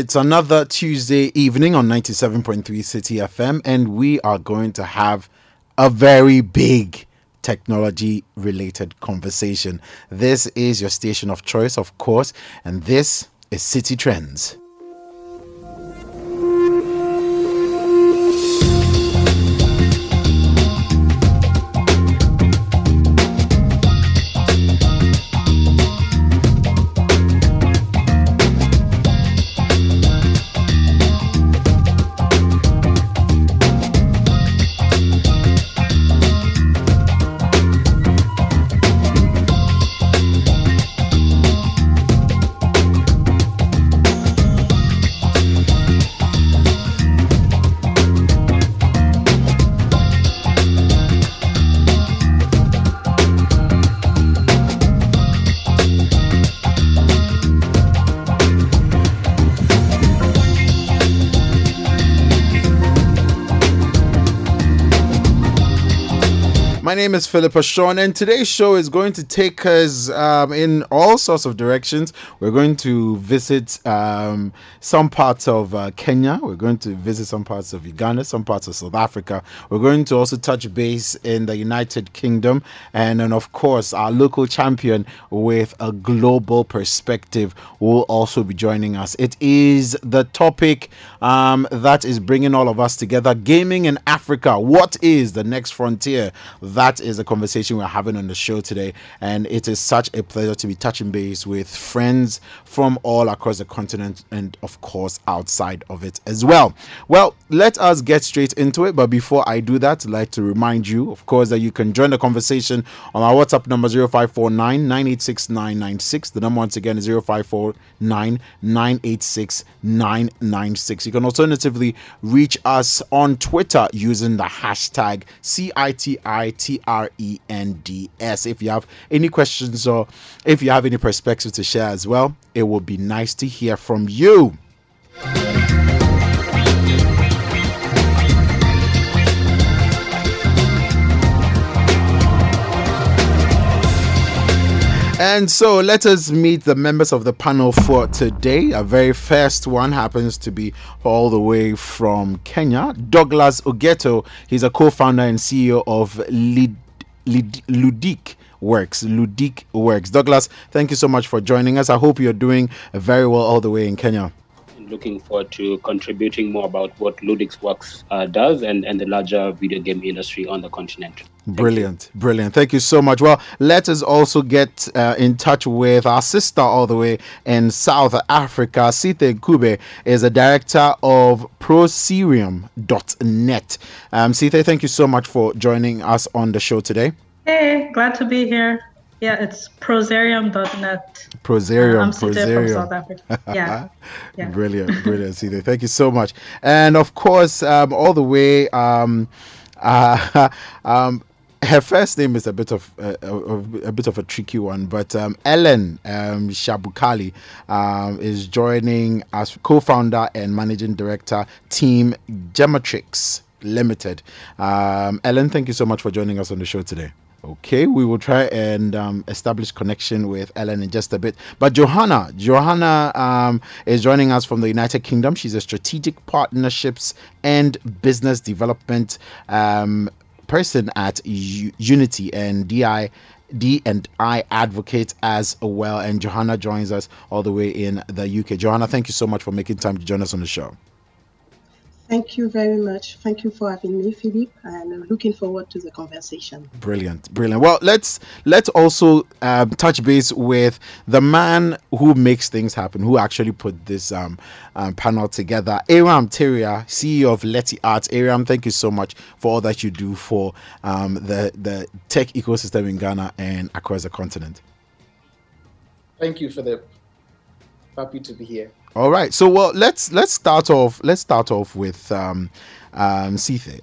It's another Tuesday evening on 97.3 Citi FM, and we are going to have a very big technology related conversation. This is your station of choice, of course, and this is Citi Trends. Name is Philippa Sean, and today's show is going to take us um, in all sorts of directions. We're going to visit um, some parts of uh, Kenya, we're going to visit some parts of Uganda, some parts of South Africa. We're going to also touch base in the United Kingdom, and then, of course, our local champion with a global perspective will also be joining us. It is the topic um, that is bringing all of us together gaming in Africa. What is the next frontier? that is a conversation we're having on the show today. And it is such a pleasure to be touching base with friends from all across the continent and, of course, outside of it as well. Well, let us get straight into it. But before I do that, I'd like to remind you, of course, that you can join the conversation on our WhatsApp number 0549 986 996. The number once again is 0549 986 996. You can alternatively reach us on Twitter using the hashtag CITI R E N D S. If you have any questions or if you have any perspective to share as well, it would be nice to hear from you. And so let us meet the members of the panel for today. Our very first one happens to be all the way from Kenya, Douglas Ogeto. He's a co founder and CEO of Lid, Lid, Ludique Works. Ludique Works. Douglas, thank you so much for joining us. I hope you're doing very well all the way in Kenya looking forward to contributing more about what Ludique Works uh, does and, and the larger video game industry on the continent. Thank brilliant, you. brilliant. Thank you so much. Well, let us also get uh, in touch with our sister all the way in South Africa. Sithe Ncube is a director of proserium.net. Um, Sithe, thank you so much for joining us on the show today. Hey, glad to be here. Yeah, it's proserium.net. Proserium, I'm Proserium. from South Africa. Yeah. yeah. Brilliant, brilliant, Sithe. Thank you so much. And of course, um, all the way, um, uh, um, her first name is a bit of uh, a, a, bit of a tricky one, but um, Ellen um, Shabukali um, is joining as co-founder and managing director, Team Gematrix Limited. Um, Ellen, thank you so much for joining us on the show today. Okay, we will try and um, establish connection with Ellen in just a bit. But Johanna, Johanna um, is joining us from the United Kingdom. She's a strategic partnerships and business development um, person at U- Unity and DI. D and I advocate as well, and Johanna joins us all the way in the UK. Johanna, thank you so much for making time to join us on the show. Thank you very much. Thank you for having me, Philip, and I'm looking forward to the conversation. Brilliant, brilliant. Well, let's let's also um, touch base with the man who makes things happen, who actually put this um, um, panel together. Eyram Tawia, CEO of Leti Arts. Eyram, thank you so much for all that you do for um, the the tech ecosystem in Ghana and across the continent. Thank you for the happy to be here. All right. So well, let's let's start off. Let's start off with um, um,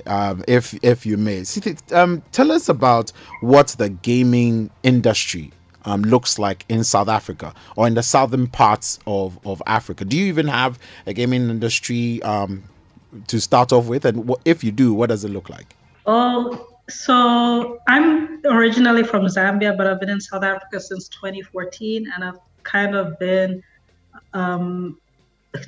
um, if if you may. Sithe, um, tell us about what the gaming industry um, looks like in South Africa or in the southern parts of, of Africa. Do you even have a gaming industry um, to start off with? And what, if you do, what does it look like? Oh, so I'm originally from Zambia, but I've been in South Africa since 2014, and I've kind of been um,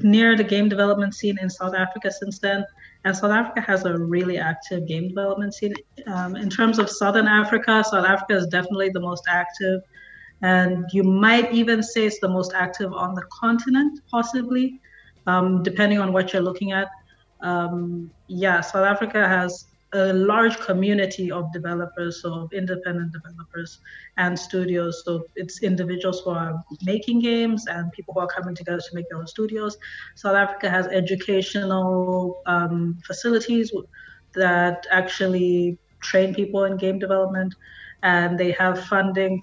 near the game development scene in South Africa since then. And South Africa has a really active game development scene. Um, in terms of Southern Africa, South Africa is definitely the most active. And you might even say it's the most active on the continent, possibly, um, depending on what you're looking at. Um, yeah, South Africa has a large community of developers, so independent developers and studios. So it's individuals who are making games and people who are coming together to make their own studios. South Africa has educational um, facilities that actually train people in game development, and they have funding.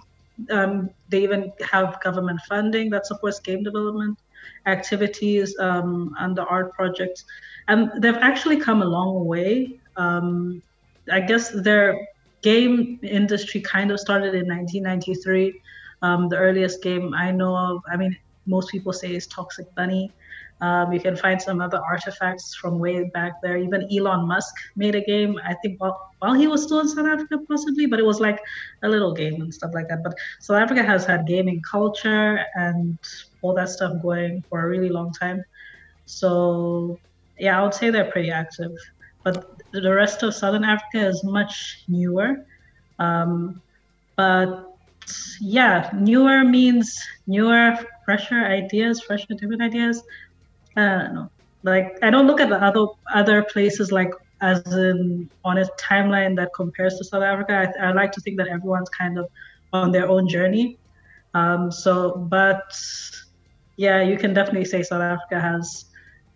Um, they even have government funding that supports game development activities um, and the art projects. And they've actually come a long way um, I guess their game industry kind of started in 1993. Um, the earliest game I know of, I mean, most people say is Toxic Bunny. Um, you can find some other artifacts from way back there. Even Elon Musk made a game, I think, while, while he was still in South Africa, possibly, but it was like a little game and stuff like that. But South Africa has had gaming culture and all that stuff going for a really long time. So, yeah, I would say they're pretty active. But the rest of Southern Africa is much newer. Um, but yeah, newer means newer, fresher ideas, fresher, different ideas. I don't know. Like I don't look at the other other places like as in on a timeline that compares to South Africa. I, I like to think that everyone's kind of on their own journey. Um, so, but yeah, you can definitely say South Africa has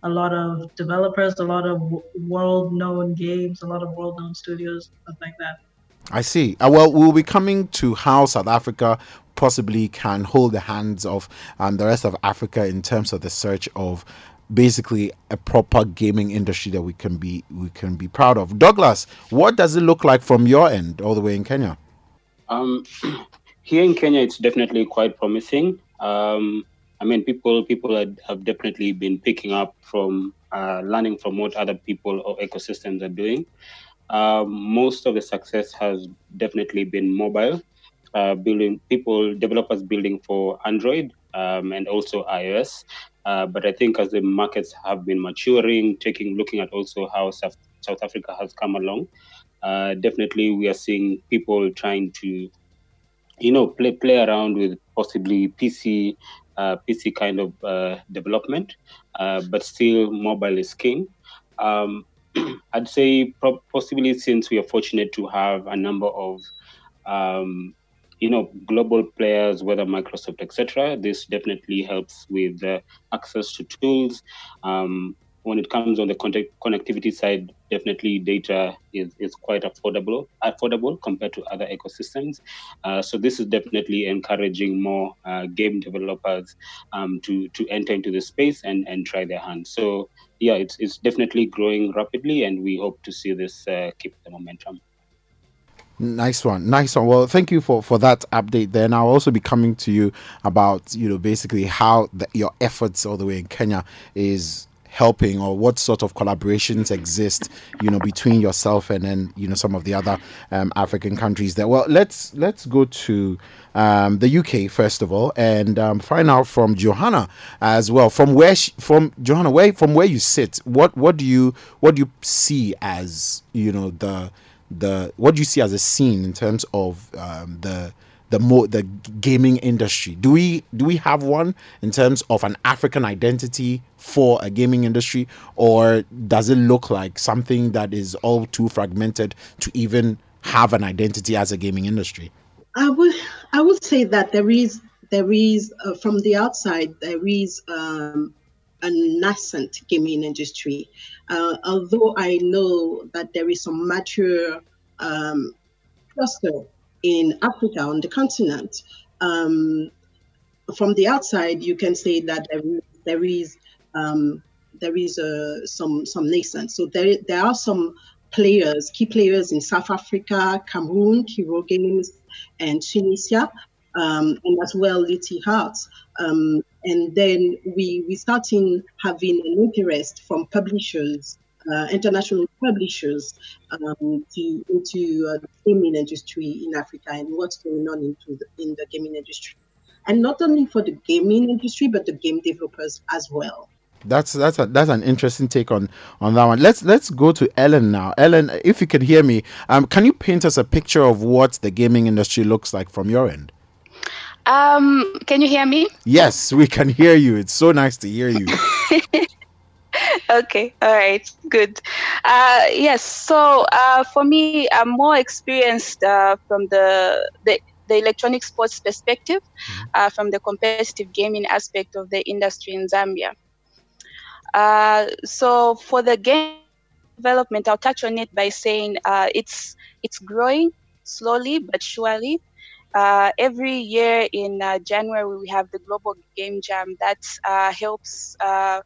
a lot of developers, a lot of world known games, a lot of world known studios, stuff like that. I see. Uh, well, we'll be coming to how South Africa possibly can hold the hands of um, the rest of Africa in terms of the search of basically a proper gaming industry that we can be we can be proud of. Douglas, what does it look like from your end, all the way in Kenya? Um, here in Kenya, it's definitely quite promising. Um, I mean, people people have definitely been picking up from uh, learning from what other people or ecosystems are doing. Um, most of the success has definitely been mobile, uh, building people developers building for Android um, and also iOS. Uh, but I think as the markets have been maturing, taking looking at also how South, South Africa has come along, uh, definitely we are seeing people trying to you know play play around with possibly PC uh, PC kind of uh, development, uh, but still mobile is king. Um, I'd say pro- possibly since we are fortunate to have a number of um, you know global players whether microsoft etc this definitely helps with uh, access to tools um, when it comes on the contact, connectivity side, definitely data is, is quite affordable affordable compared to other ecosystems. Uh, so this is definitely encouraging more uh, game developers um, to to enter into the space and, and try their hands. So yeah, it's it's definitely growing rapidly, and we hope to see this uh, keep the momentum. Nice one, nice one. Well, thank you for for that update. Then I'll also be coming to you about you know basically how the, your efforts all the way in Kenya is helping or what sort of collaborations exist you know between yourself and then you know some of the other um, african countries there? Well let's let's go to um, the uk first of all and um, find out from johanna as well. From where she, from johanna where from where you sit what what do you what do you see as you know the the what do you see as a scene in terms of um, the the more the gaming industry. Do we do we have one in terms of an african identity for a gaming industry? Or does it look like something that is all too fragmented to even have an identity as a gaming industry? I would i would say that there is there is uh, from the outside there is um, a nascent gaming industry. Uh, although i know that there is some mature um, cluster in Africa on the continent. Um, from the outside, you can say that there is there is, um, there is uh, some some nascent. So there there are some players, key players in South Africa, Cameroon, Kiro'o Games, and Tunisia, um, and as well Leti Arts. Um, and then we we starting having an interest from publishers uh, international publishers um, to, into uh, the gaming industry in Africa and what's going on into the, in the gaming industry. And not only for the gaming industry, but the game developers as well. That's that's a, that's an interesting take on on that one. Let's let's go to Ellen now. Ellen, if you can hear me, um, can you paint us a picture of what the gaming industry looks like from your end? Um, can you hear me? Yes, we can hear you. It's so nice to hear you. okay, all right, good. Uh, yes, so uh, for me, I'm more experienced uh, from the the the electronic sports perspective, mm-hmm. uh, from the competitive gaming aspect of the industry in Zambia. Uh, so for the game development, I'll touch on it by saying uh, it's it's growing slowly but surely. Uh, every year in uh, January, we have the Global Game Jam that uh, helps uh,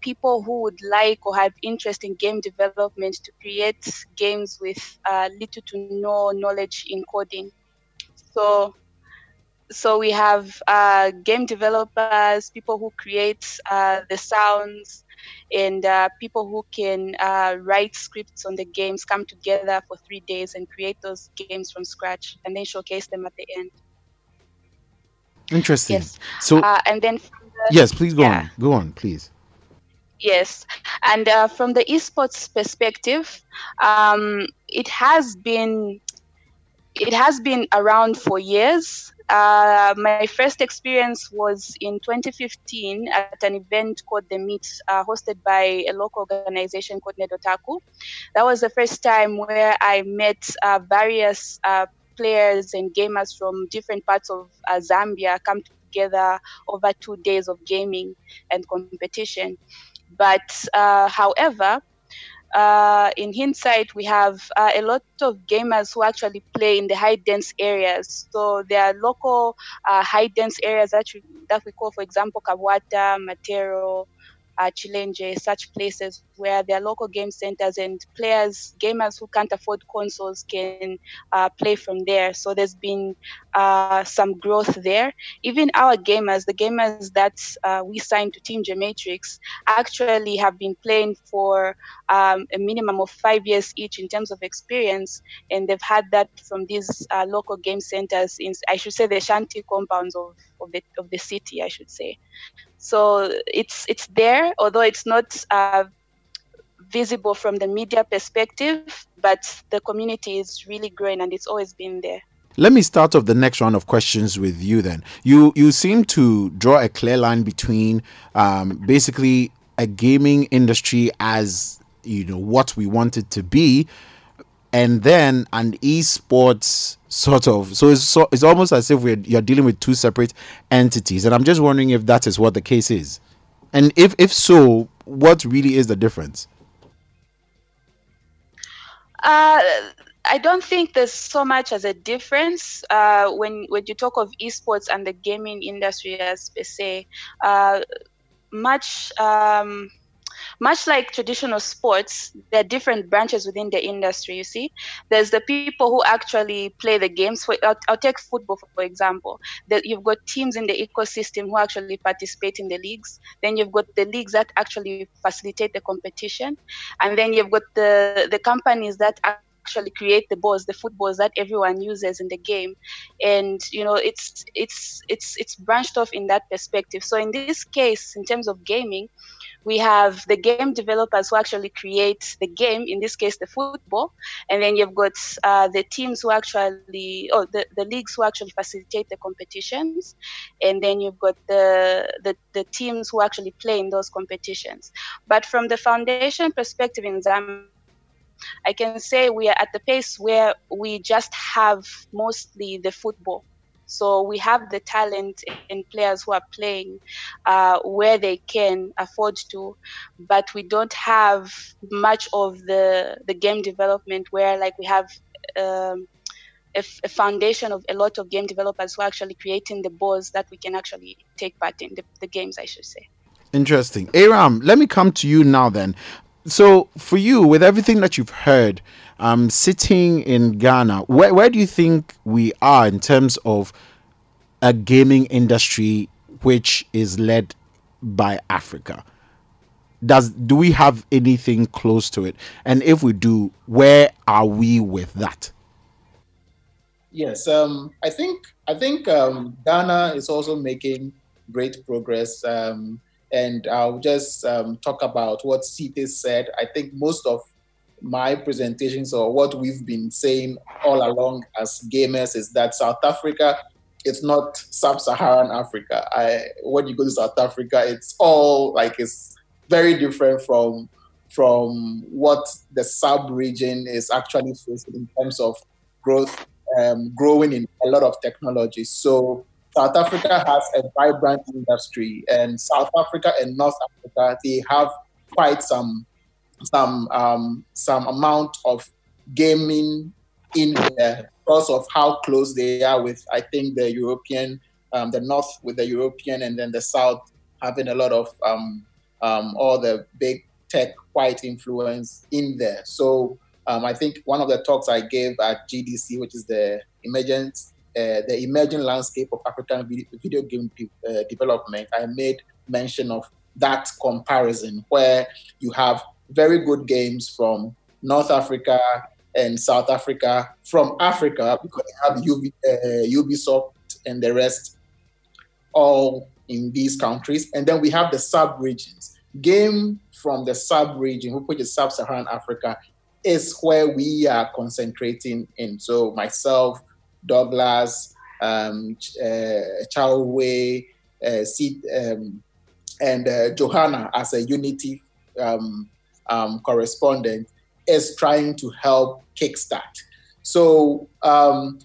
people who would like or have interest in game development to create games with uh, little to no knowledge in coding. So, so we have uh, game developers, people who create uh, the sounds, and uh, people who can uh, write scripts on the games come together for three days and create those games from scratch, and then showcase them at the end. Interesting. Yes. So, uh, and then the, yes, please go yeah. on. Go on, please. Yes, and uh, from the esports perspective, um, it has been it has been around for years. Uh, my first experience was in 2015 at an event called The Meet, uh, hosted by a local organization called Nedotaku. That was the first time where I met uh, various uh, players and gamers from different parts of uh, Zambia come together over two days of gaming and competition. But uh, however, uh, in hindsight, we have uh, a lot of gamers who actually play in the high dense areas. So there are local uh, high dense areas that, you, that we call, for example, Kabwata, Matero, uh, Chilenje, such places where there are local game centers and players, gamers who can't afford consoles can uh, play from there. So there's been uh, some growth there. Even our gamers, the gamers that uh, we signed to Team Gematrix, actually have been playing for um, a minimum of five years each in terms of experience, and they've had that from these uh, local game centers in, I should say, the shanty compounds of, of the of the city, I should say. So it's it's there, although it's not uh, visible from the media perspective, but the community is really growing and it's always been there. Let me start off the next round of questions with you. Then you you seem to draw a clear line between um, basically a gaming industry as you know what we want it to be, and then an esports sort of. So it's so, it's almost as if we're you're dealing with two separate entities, and I'm just wondering if that is what the case is, and if if so, what really is the difference? Uh, I don't think there's so much as a difference uh, when when you talk of esports and the gaming industry as per se. Uh, much um, much like traditional sports, there are different branches within the industry. You see, there's the people who actually play the games. For I'll, I'll take football for example. You've got teams in the ecosystem who actually participate in the leagues. Then you've got the leagues that actually facilitate the competition, and then you've got the the companies that actually create the balls, the footballs that everyone uses in the game, and you know it's it's it's it's branched off in that perspective. So in this case, in terms of gaming, we have the game developers who actually create the game, in this case, the football, and then you've got uh, the teams who actually, or the, the leagues who actually facilitate the competitions, and then you've got the, the, the teams who actually play in those competitions. But from the foundation perspective in Zambia, I can say we are at the pace where we just have mostly the football. So we have the talent and players who are playing uh, where they can afford to, but we don't have much of the the game development where like we have. Um, a, a, foundation of a lot of game developers who are actually creating the balls that we can actually take part in the, the games, I should say. Interesting. Eyram, let me come to you now then. So, for you, with everything that you've heard, um, sitting in Ghana, where, where do you think we are in terms of a gaming industry which is led by Africa? Does do we have anything close to it? And if we do, where are we with that? Yes, um, I think I think um, Ghana is also making great progress. Um, And I'll just um, talk about what Sithe said. I think most of my presentations or what we've been saying all along as gamers is that South Africa it's not sub-Saharan Africa. I when you go to South Africa, it's all like it's very different from from what the sub-region is actually facing in terms of growth, um, growing in a lot of technology. So South Africa has a vibrant industry, and South Africa and North Africa they have quite some some um, some amount of gaming in there because of how close they are with I think the European um, the North with the European and then the South having a lot of um, um, all the big tech white influence in there. So um, I think one of the talks I gave at GDC, which is the emergent uh, the emerging landscape of African video, game uh, development, I made mention of that comparison where you have very good games from North Africa and South Africa, from Africa, because you have uh, Ubisoft and the rest all in these countries. And then we have the sub regions. Game from the sub region, which is sub Saharan Africa, is where we are concentrating in. So, myself, Douglas, um, uh, uh, um, and uh, Johanna as a Unity um, um, correspondent is trying to help kickstart. So um,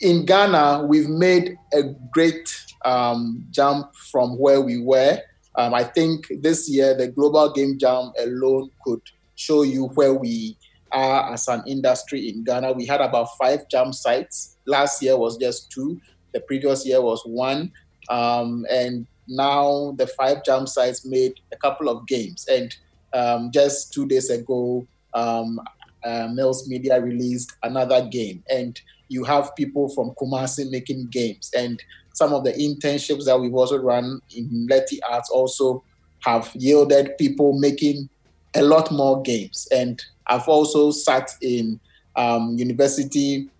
in Ghana, we've made a great um, jump from where we were. I think this year the Global Game Jam alone could show you where we are as an industry in Ghana. We had about five jam sites. Last year was just two. The previous year was one. Um, and now the five jam sites made a couple of games. And um, just two days ago, um, uh, Mills Media released another game, and you have people from Kumasi making games, and some of the internships that we've also run in Leti Arts also have yielded people making a lot more games. And I've also sat in um, university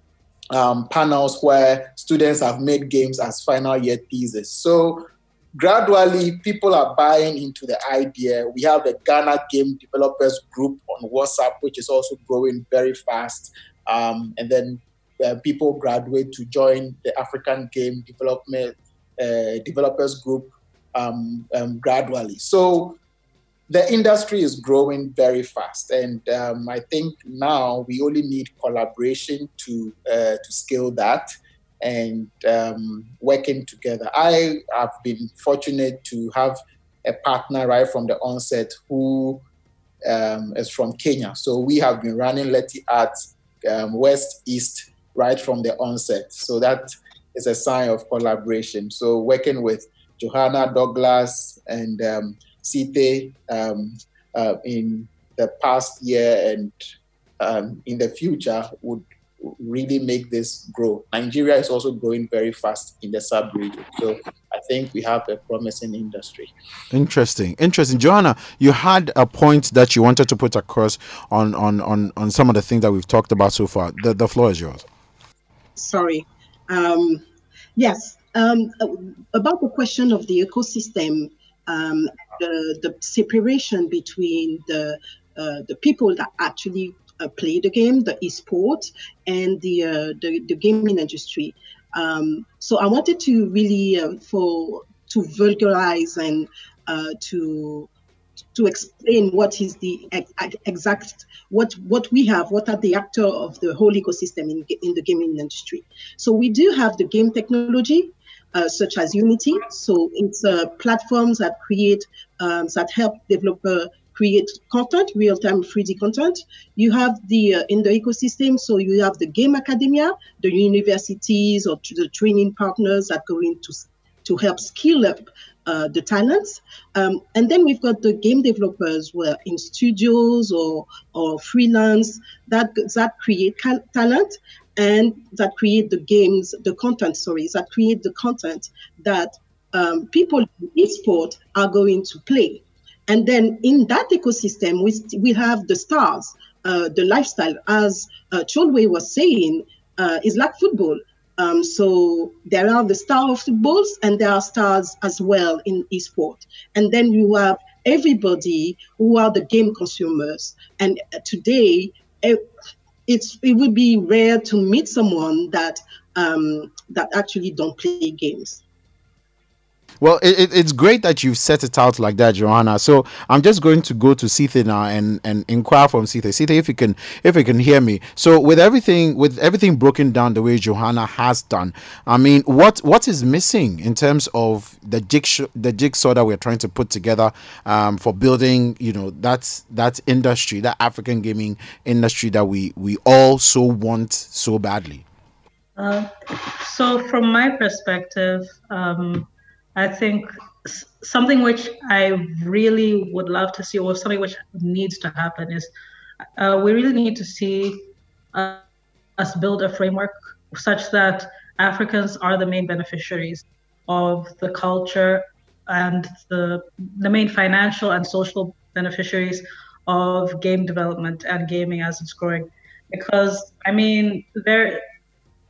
um, panels where students have made games as final year thesis. So gradually people are buying into the idea. We have the Ghana Game Developers Group on WhatsApp, which is also growing very fast. Um, and then uh, people graduate to join the African Game Development uh, Developers Group um, um, gradually. So the industry is growing very fast, and um, I think now we only need collaboration to uh, to scale that and um, working together. I have been fortunate to have a partner right from the onset who um, is from Kenya. So we have been running Leti Arts um, West East right from the onset. So that is a sign of collaboration. So working with Johanna Douglas and Sithe um, uh, in the past year and um, in the future would really make this grow. Nigeria is also growing very fast in the sub region. So I think we have a promising industry. Interesting. Interesting. Johanna, you had a point that you wanted to put across on on on, on some of the things that we've talked about so far. The, the floor is yours. Sorry. Um, yes. Um, about the question of the ecosystem, um, the, the separation between the uh, the people that actually uh, play the game, the esports, and the, uh, the, the gaming industry. Um, so I wanted to really uh, for to vulgarize and uh, to to explain what is the exact what what we have what are the actor of the whole ecosystem in, in the gaming industry so we do have the game technology uh, such as unity so it's uh, platforms that create um, that help developer create content, real-time 3D content. You have the uh, in the ecosystem, so you have the game academia, the universities or the training partners that go into to help skill up uh, the talents. Um, and then we've got the game developers where in studios or or freelance that that create talent and that create the games, the content, sorry, that create the content that um, people in esport are going to play. And then in that ecosystem, we, we have the stars, uh, the lifestyle, as uh, Cholwe was saying, uh, is like football. Um, so there are the star of footballs and there are stars as well in esports. And then you have everybody who are the game consumers. And today, it, it's it would be rare to meet someone that um, that actually don't play games. Well, it, it's great that you've set it out like that, Johanna. So I'm just going to go to Sithe now and, and inquire from Sithe. Sithe, if you can if you can hear me. So with everything with everything broken down the way Johanna has done, I mean, what what is missing in terms of the jigsaw the jigsaw that we're trying to put together um, for building, you know, that's that industry, that African gaming industry that we we all so want so badly. Uh, so from my perspective. Um, I think something which I really would love to see, or something which needs to happen, is uh, we really need to see uh, us build a framework such that Africans are the main beneficiaries of the culture and the the main financial and social beneficiaries of game development and gaming as it's growing. Because I mean, there,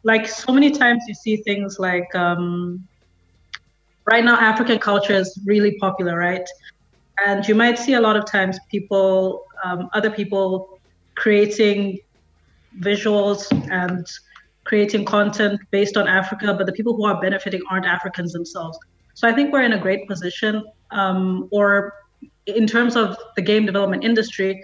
like so many times you see things like um, right now African culture is really popular, right? And you might see a lot of times people, um, other people creating visuals and creating content based on Africa, but the people who are benefiting aren't Africans themselves. So I think we're in a great position, um, or in terms of the game development industry,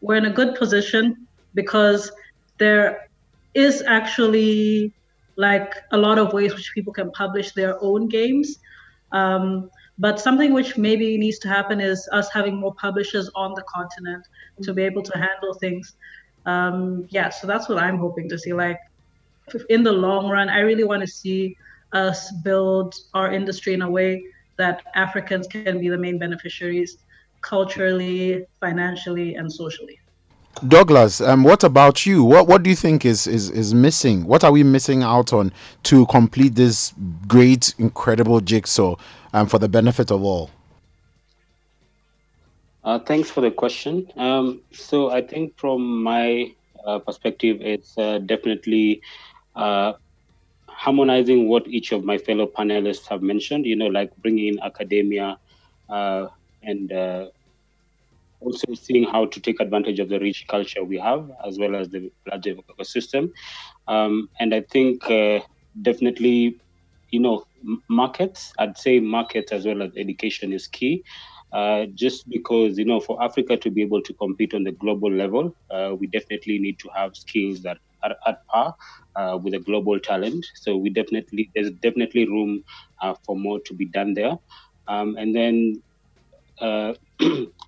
we're in a good position because there is actually like a lot of ways which people can publish their own games um, but something which maybe needs to happen is us having more publishers on the continent to be able to handle things. Um, yeah, so that's what I'm hoping to see. Like in the long run, I really want to see us build our industry in a way that Africans can be the main beneficiaries culturally, financially, and socially. Douglas, um, what about you? What what do you think is, is is missing? What are we missing out on to complete this great, incredible jigsaw um, for the benefit of all? Uh, thanks for the question. Um, so I think from my uh, perspective, it's uh, definitely uh, harmonizing what each of my fellow panelists have mentioned. You know, like bringing in academia uh, and uh, also seeing how to take advantage of the rich culture we have as well as the larger ecosystem. Um, and I think uh, definitely, you know, markets, I'd say markets as well as education is key. Uh, just because you know for africa to be able to compete on the global level uh, we definitely need to have skills that are at par uh, with a global talent so we definitely there's definitely room uh, for more to be done there um, and then uh,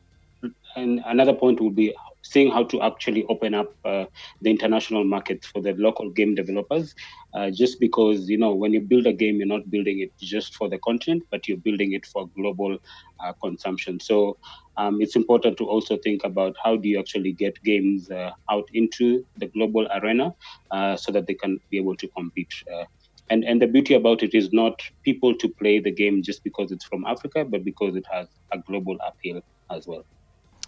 and another point would be seeing how to actually open up uh, the international market for the local game developers. Uh, just because you know when you build a game, you're not building it just for the content, but you're building it for global uh, consumption. So um, it's important to also think about how do you actually get games uh, out into the global arena uh, so that they can be able to compete. Uh, and, and the beauty about it is not people to play the game just because it's from Africa, but because it has a global appeal as well.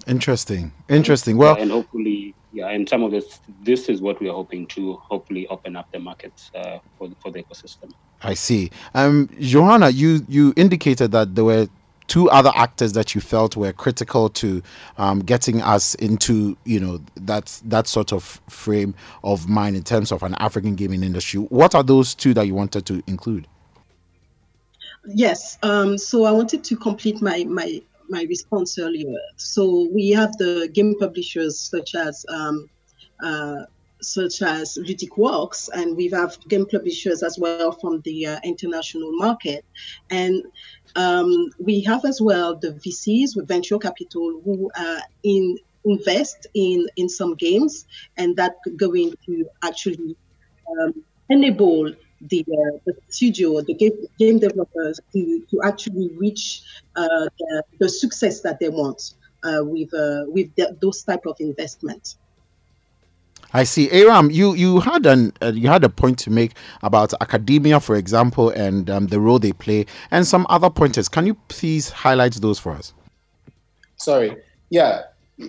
Interesting. Interesting. Well, yeah, and hopefully, yeah, and some of this, this is what we are hoping to hopefully open up the markets uh, for the, for the ecosystem. I see. Um, Johanna, you you indicated that there were two other actors that you felt were critical to um, getting us into you know that that sort of frame of mind in terms of an African gaming industry. What are those two that you wanted to include? Yes. Um, so I wanted to complete my my my response earlier. So we have the game publishers such as um, uh, such as Ludique Works, and we have game publishers as well from the uh, international market. And um, we have as well the VCs with venture capital who uh, in invest in in some games, and that going to actually um, enable the, uh, the studio, the game, game developers to, to actually reach uh, the, the, success that they want uh, with uh, with the, those type of investment. I see, Eyram. You you had an uh, you had a point to make about academia, for example, and um, the role they play, and some other pointers. Can you please highlight those for us? Sorry. Yeah.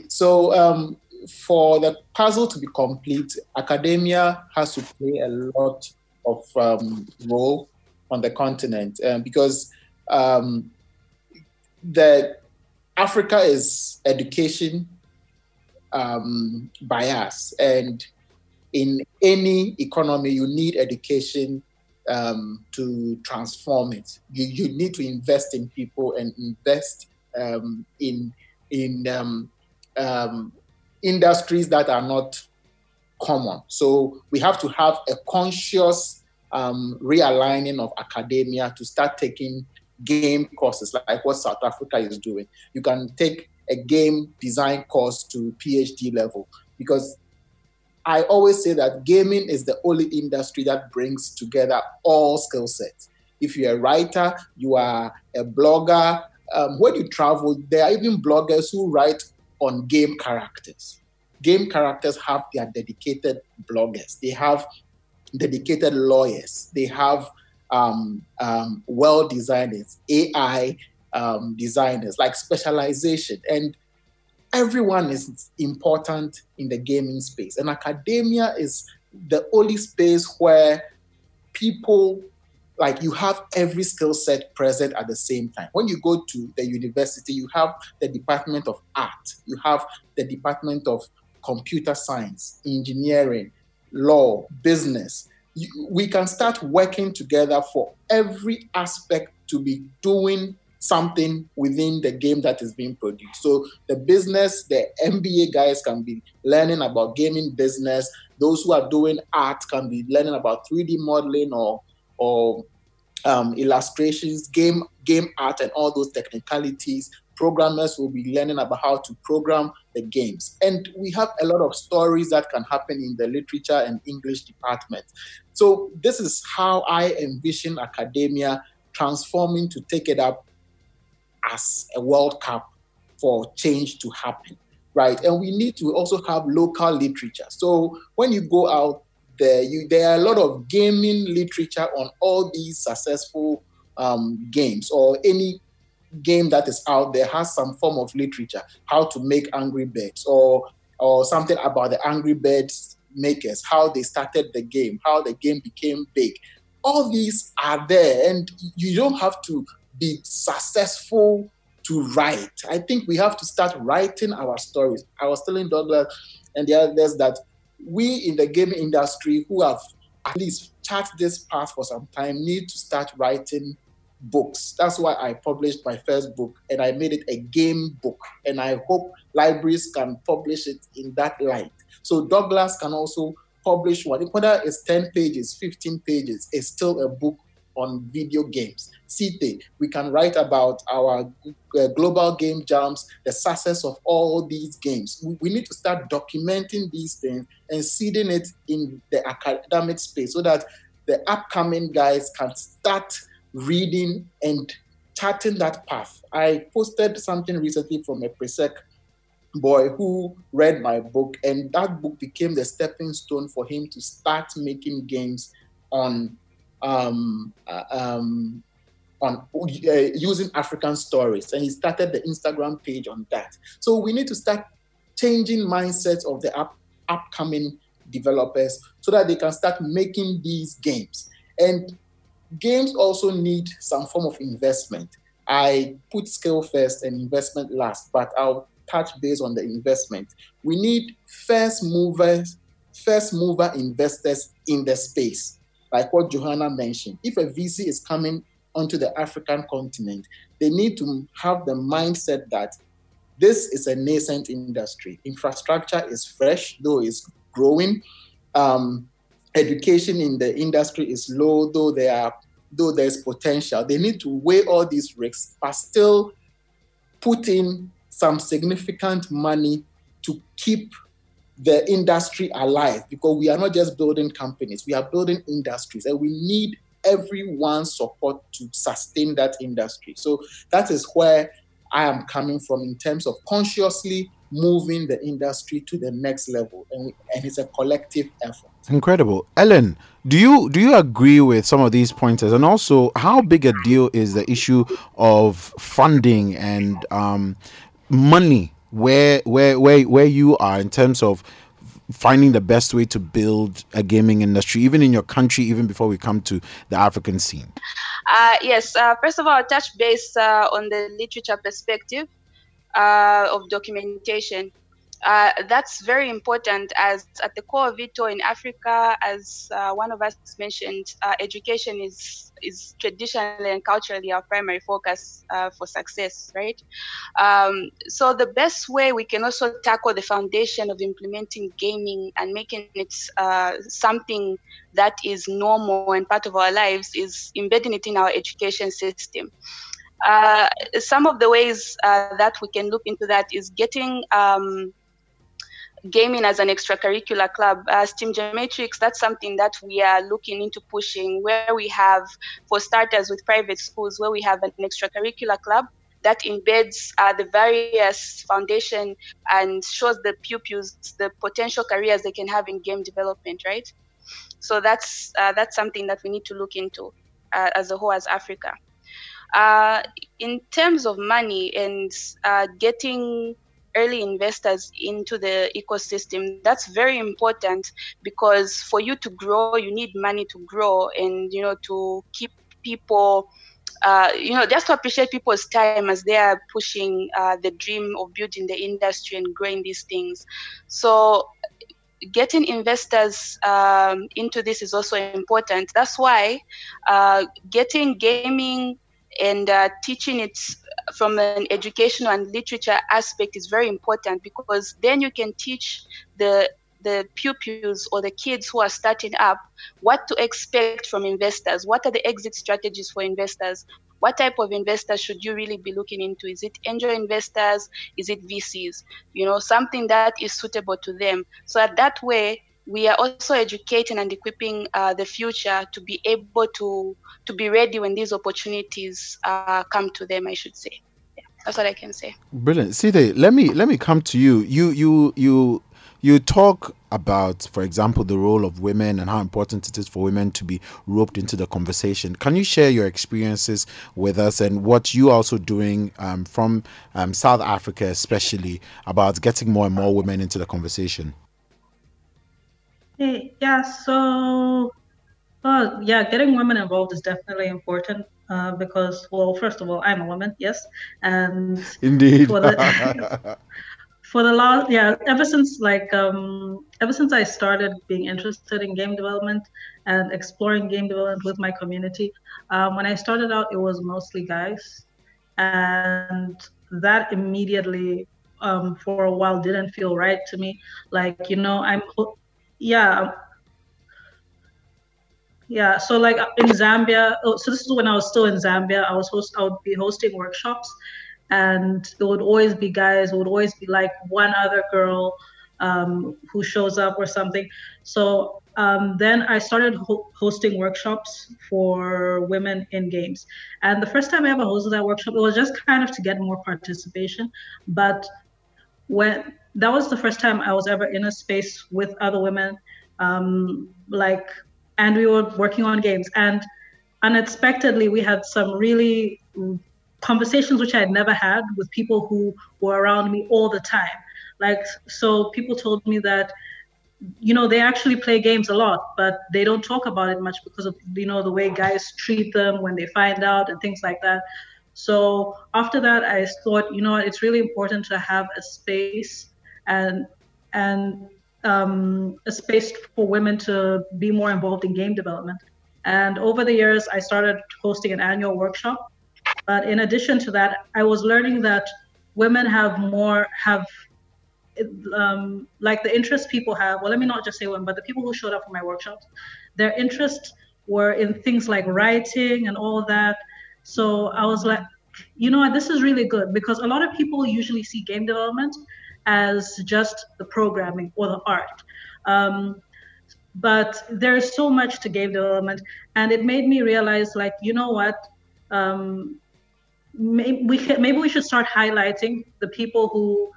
So um, for the puzzle to be complete, academia has to play a lot of um, role on the continent um, because um, the Africa is education um, bias, and in any economy, you need education um, to transform it. You, you need to invest in people and invest um, in in um, um, industries that are not common. So we have to have a conscious um, realigning of academia to start taking game courses like what South Africa is doing. You can take a game design course to PhD level because I always say that gaming is the only industry that brings together all skill sets. If you're a writer, you are a blogger. Um, when you travel, there are even bloggers who write on game characters. Game characters have their dedicated bloggers. They have dedicated lawyers. They have um, um, well designers, AI um, designers, like specialization. And everyone is important in the gaming space. And academia is the only space where people like you have every skill set present at the same time. When you go to the university, you have the Department of Art, you have the Department of Computer Science, Engineering, Law, business. We can start working together for every aspect to be doing something within the game that is being produced. So the business, the MBA guys can be learning about gaming business. Those who are doing art can be learning about 3D modeling or or um, illustrations, game game art, and all those technicalities. Programmers will be learning about how to program the games, and we have a lot of stories that can happen in the literature and English department. So this is how I envision academia transforming to take it up as a World Cup for change to happen, right? And we need to also have local literature. So when you go out there, you, there are a lot of gaming literature on all these successful um, games or any game that is out there has some form of literature, how to make Angry Birds or or something about the Angry Birds makers, how they started the game, how the game became big. All these are there, and you don't have to be successful to write. I think we have to start writing our stories. I was telling Douglas and the others that we in the game industry who have at least charted this path for some time need to start writing books. That's why I published my first book and I made it a game book. And I hope libraries can publish it in that light. So Douglas can also publish one. Whether it's 10 pages, 15 pages, it's still a book on video games. Sithe, we can write about our uh, global game jams, the success of all these games. We, we, need to start documenting these things and seeding it in the academic space so that the upcoming guys can start reading and charting that path. I posted something recently from a presec boy who read my book, and that book became the stepping stone for him to start making games on um, uh, um, on uh, using African stories, and he started the Instagram page on that. So we need to start changing mindsets of the up, upcoming developers so that they can start making these games. And games also need some form of investment. I put skill first and investment last, but I'll touch base on the investment. We need first movers, first mover investors in the space like what Johanna mentioned, if a VC is coming onto the African continent, they need to have the mindset that this is a nascent industry. Infrastructure is fresh, though it's growing. Um, education in the industry is low, though there are though there's potential. They need to weigh all these risks, but still put in some significant money to keep the industry alive because we are not just building companies, we are building industries, and we need everyone's support to sustain that industry. So that is where I am coming from in terms of consciously moving the industry to the next level, and, we, and it's a collective effort. Incredible, Ellen. Do you do you agree with some of these pointers? And also, how big a deal is the issue of funding and um, money where where where where you are in terms of finding the best way to build a gaming industry, even in your country, even before we come to the African scene? Uh, yes, uh, first of all, touch base uh, on the literature perspective uh, of documentation. Uh, that's very important as at the core of it all in Africa, as uh, one of us mentioned, uh, education is is traditionally and culturally our primary focus uh, for success, right? Um, so the best way we can also tackle the foundation of implementing gaming and making it uh, something that is normal and part of our lives is embedding it in our education system. Uh, some of the ways that we can look into that is getting um, gaming as an extracurricular club. Uh, Steam Geometrics, that's something that we are looking into pushing, where we have, for starters, with private schools, where we have an extracurricular club that embeds uh, the various foundation and shows the pupils the potential careers they can have in game development, right? So that's uh, that's something that we need to look into uh, as a whole as Africa. Uh, in terms of money and uh, getting early investors into the ecosystem that's very important because for you to grow you need money to grow and you know to keep people uh, you know just to appreciate people's time as they are pushing uh, the dream of building the industry and growing these things. So getting investors um, into this is also important. That's why uh, getting gaming and uh, teaching it from an educational and literature aspect is very important because then you can teach the the pupils or the kids who are starting up what to expect from investors. What are the exit strategies for investors? What type of investors should you really be looking into? Is it angel investors? Is it vcs you know something that is suitable to them. So that, that way we are also educating and equipping uh, the future to be able to to be ready when these opportunities uh, come to them. I should say. Yeah, that's what I can say. Brilliant, Sithe. Let me let me come to you. You you you you talk about, for example, the role of women and how important it is for women to be roped into the conversation. Can you share your experiences with us and what you are also doing um, from um, South Africa, especially about getting more and more women into the conversation? Hey, yeah, so uh, yeah, getting women involved is definitely important uh, because, well, first of all, I'm a woman, yes, and indeed for the, for the last yeah, ever since like um, ever since I started being interested in game development and exploring game development with my community, um, when I started out, it was mostly guys, and that immediately um, for a while didn't feel right to me. Like you know, I'm yeah. Yeah so like in zambia oh, so this is when i was still in zambia i was host i would be hosting workshops and there would always be guys would always be like one other girl um, who shows up or something. So um, then i started ho- hosting workshops for women in games. And the first time i ever hosted that workshop it was just kind of to get more participation but when that was the first time I was ever in a space with other women, um, like, and we were working on games. And unexpectedly, we had some really conversations which I had never had with people who were around me all the time. Like, so people told me that, you know, they actually play games a lot, but they don't talk about it much because of, you know, the way guys treat them when they find out and things like that. So after that, I thought, you know, it's really important to have a space and and um, a space for women to be more involved in game development. And over the years, I started hosting an annual workshop. But in addition to that, I was learning that women have more have um, like the interests people have. Well, let me not just say women, but the people who showed up for my workshops, their interests were in things like writing and all that. So I was like, you know what, this is really good because a lot of people usually see game development as just the programming or the art. Um, but there's so much to game development, and it made me realize, like, you know what? Um, maybe we maybe we should start highlighting the people who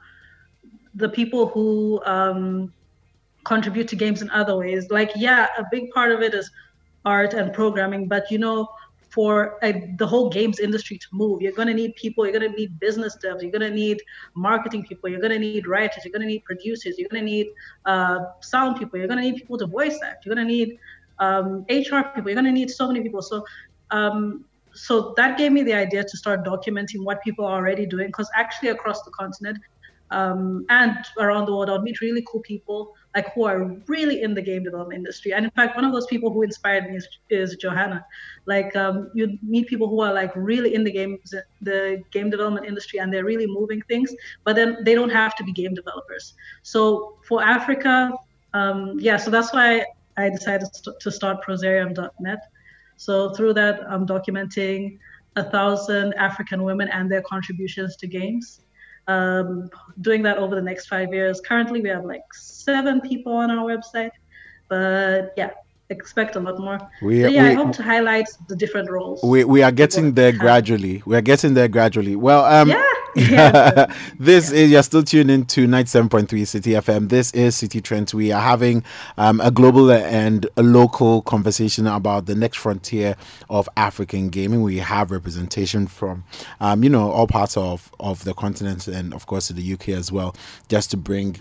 the people who um, contribute to games in other ways. Like, yeah, a big part of it is art and programming, but you know, for a, the whole games industry to move. You're going to need people, you're going to need business devs, you're going to need marketing people, you're going to need writers, you're going to need producers, you're going to need uh, sound people, you're going to need people to voice act, you're going to need um, HR people, you're going to need so many people. So, um, so that gave me the idea to start documenting what people are already doing because actually across the continent um, and around the world, I'll meet really cool people like who are really in the game development industry. And in fact, one of those people who inspired me is, is Johanna. Like um, you meet people who are like really in the game, the game development industry, and they're really moving things. But then they don't have to be game developers. So for Africa, um, yeah, so that's why I decided to start Prosarium.net. So through that, I'm documenting a thousand African women and their contributions to games um, doing that over the next five years. Currently, we have like seven people on our website, but yeah, expect a lot more. We, so yeah, we, I hope to highlight the different roles. We, we are getting there gradually. We are getting there gradually. Well, um, yeah. yeah. this yeah. is you're still tuned into 97.3 Citi FM. This is Citi Trends. We are having um, a global and a local conversation about the next frontier of African gaming. We have representation from, um, you know, all parts of, of the continent and of course the UK as well, just to bring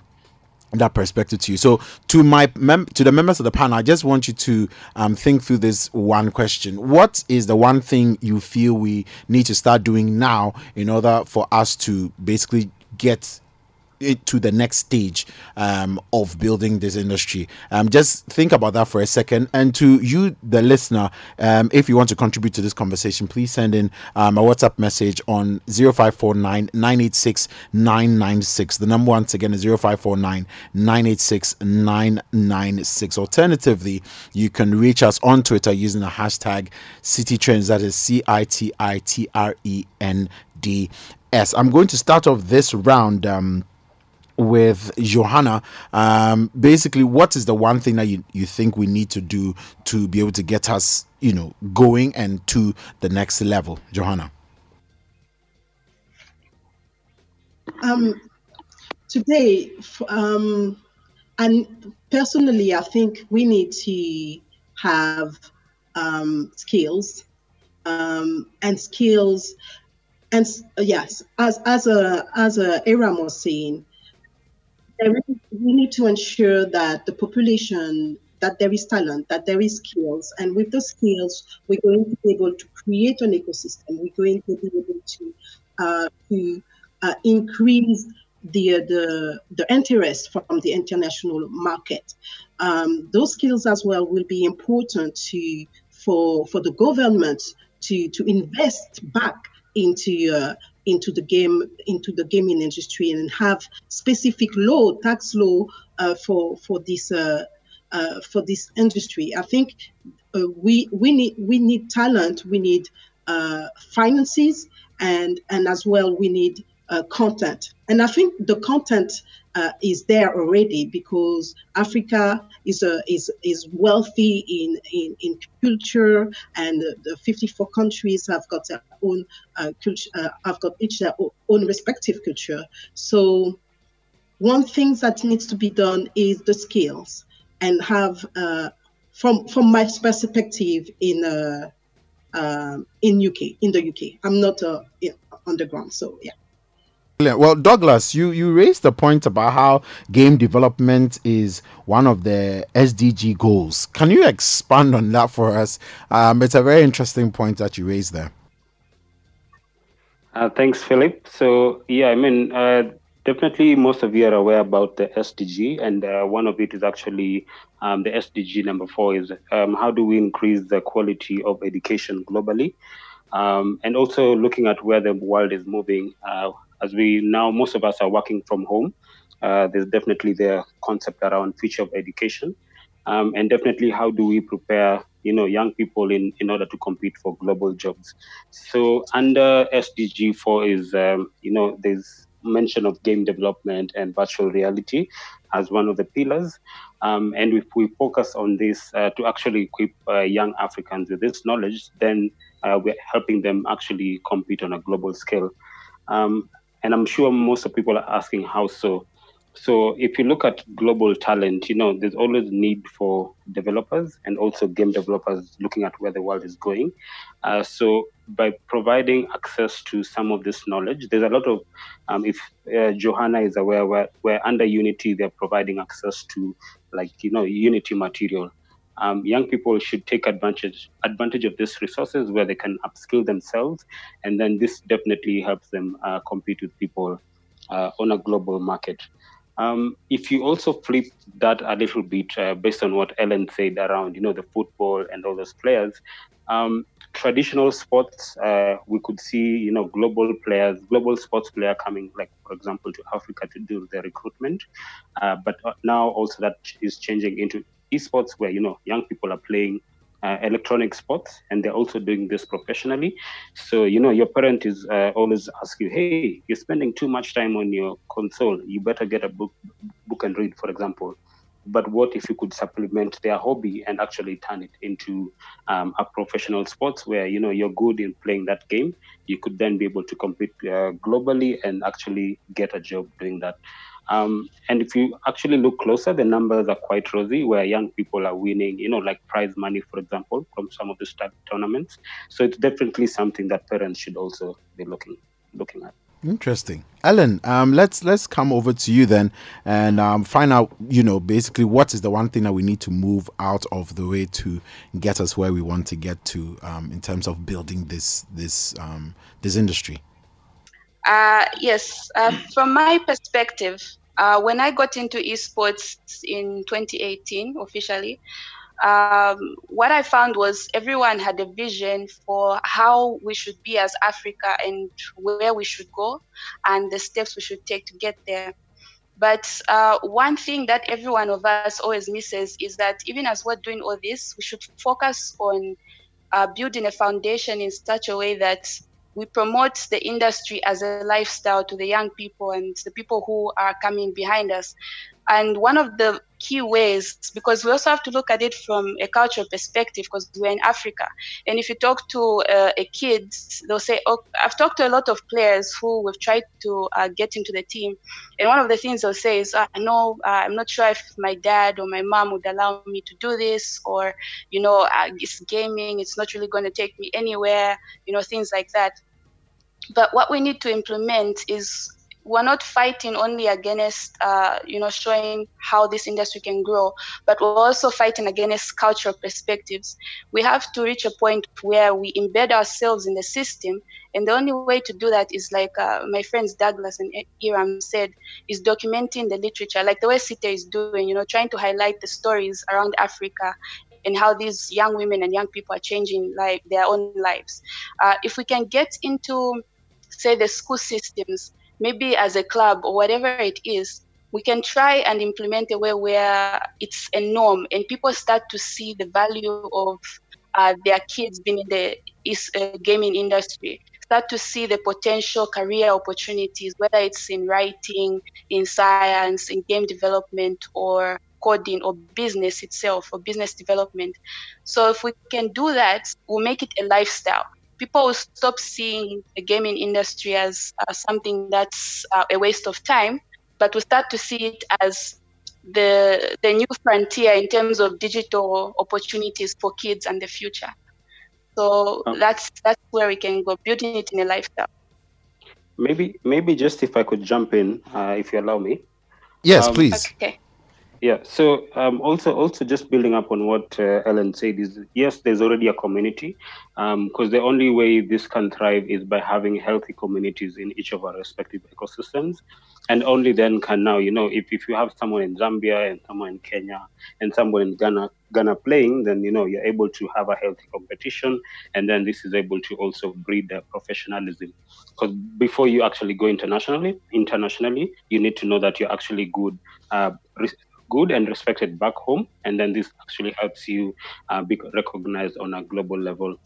that perspective to you. So to my mem- to the members of the panel, I just want you to um, think through this one question. What is the one thing you feel we need to start doing now in order for us to basically get it to the next stage um, of building this industry. Um, just think about that for a second. And to you, the listener, um, if you want to contribute to this conversation, please send in um, a WhatsApp message on 0549 986 996. The number once again is 0549 986 996. Alternatively, you can reach us on Twitter using the hashtag Citi Trends. That is C I T I T R E N D S. I'm going to start off this round. With Johanna, um, basically, what is the one thing that you, you think we need to do to be able to get us, you know, going and to the next level, Johanna? Um, today, um, and personally, I think we need to have um, skills um, and skills, and yes, as as a as a Eyram was saying we need to ensure that the population that there is talent, that there is skills, and with those skills, we're going to be able to create an ecosystem. We're going to be able to uh, to uh, increase the the the interest from the international market. Um, those skills as well will be important to for for the government to to invest back into uh, into the game into the gaming industry and have specific law tax law uh, for for this uh, uh, for this industry. I think uh, we we need we need talent, we need uh, finances, and and as well we need uh, content. And I think the content uh, is there already because Africa is a, is is wealthy in in, in culture, and the 54 countries have got their own uh, culture, uh, have got each their own respective culture. So one thing that needs to be done is the skills and have uh, from from my perspective in uh, uh, in UK in the UK. I'm not uh, underground, so yeah. Well, Douglas, you, you raised the point about how game development is one of the SDG goals. Can you expand on that for us? Um, it's a very interesting point that you raised there. Uh, thanks, Philip. So, yeah, I mean, uh, definitely most of you are aware about the SDG, and uh, one of it is actually um, the SDG number four is um, how do we increase the quality of education globally? Um, and also looking at where the world is moving, uh, as we now most of us are working from home, uh, there's definitely the concept around future of education, um, and definitely how do we prepare you know young people in in order to compete for global jobs. So under SDG four is um, you know there's mention of game development and virtual reality as one of the pillars. Um, and if we focus on this uh, to actually equip uh, young Africans with this knowledge, then uh, we're helping them actually compete on a global scale. Um, and I'm sure most of people are asking how so. so if you look at global talent, you know, there's always need for developers and also game developers looking at where the world is going. Uh, so by providing access to some of this knowledge, there's a lot of, um, if uh, Johanna is aware, where, where under Unity they're providing access to, like you know, Unity material. Um, young people should take advantage advantage of these resources where they can upskill themselves, and then this definitely helps them uh, compete with people uh, on a global market. Um, if you also flip that a little bit uh, based on what Ellen said around, you know, the football and all those players, um, traditional sports, uh, we could see, you know, global players, global sports player coming, like for example, to Africa to do the recruitment. Uh, but now also that is changing into esports, where you know young people are playing uh, electronic sports and they're also doing this professionally. So you know your parent is uh, always ask you hey you're spending too much time on your console. You better get a book book and read for example. But what if you could supplement their hobby and actually turn it into um, a professional sports where you know you're good in playing that game? You could then be able to compete uh, globally and actually get a job doing that um, and if you actually look closer, the numbers are quite rosy, where young people are winning, you know, like prize money, for example, from some of the start tournaments. So it's definitely something that parents should also be looking looking at. Interesting, Ellen. Um, let's let's come over to you then and um, find out. You know, basically, what is the one thing that we need to move out of the way to get us where we want to get to um, in terms of building this this um, this industry. Uh, yes, uh, from my perspective, uh, when I got into esports in 2018 officially, um, what I found was everyone had a vision for how we should be as Africa and where we should go and the steps we should take to get there. But uh, one thing that every one of us always misses is that even as we're doing all this, we should focus on uh, building a foundation in such a way that we promote the industry as a lifestyle to the young people and the people who are coming behind us. And one of the key ways, because we also have to look at it from a cultural perspective, because we're in Africa. And if you talk to uh, a kid, they'll say, oh, I've talked to a lot of players who we've tried to uh, get into the team. And one of the things they'll say is, I ah, know, uh, I'm not sure if my dad or my mom would allow me to do this, or, you know, uh, it's gaming, it's not really going to take me anywhere, you know, things like that. But what we need to implement is we're not fighting only against, uh, you know, showing how this industry can grow, but we're also fighting against cultural perspectives. We have to reach a point where we embed ourselves in the system, and the only way to do that is like uh, my friends Douglas and Eyram said, is documenting the literature, like the way Sithe is doing, you know, trying to highlight the stories around Africa and how these young women and young people are changing like their own lives. Uh, if we can get into, say, the school systems, maybe as a club or whatever it is, we can try and implement a way where it's a norm and people start to see the value of uh, their kids being in the uh, gaming industry start to see the potential career opportunities, whether it's in writing, in science, in game development, or coding or business itself or business development. So if we can do that, we'll make it a lifestyle. People will stop seeing the gaming industry as uh, something that's uh, a waste of time, but we'll start to see it as the the new frontier in terms of digital opportunities for kids and the future. So oh. that's that's where we can go, building it in a lifestyle. Maybe maybe just if I could jump in, uh, if you allow me. Yes, um, please. Okay. Yeah. So um, also also just building up on what uh, Ellen said is yes, there's already a community because um, the only way this can thrive is by having healthy communities in each of our respective ecosystems, and only then can now you know if, if you have someone in Zambia and someone in Kenya and someone in Ghana Ghana playing, then you know you're able to have a healthy competition, and then this is able to also breed the professionalism. Because before you actually go internationally, internationally, you need to know that you're actually good. Uh, good and respected back home, and then this actually helps you uh, be recognized on a global level.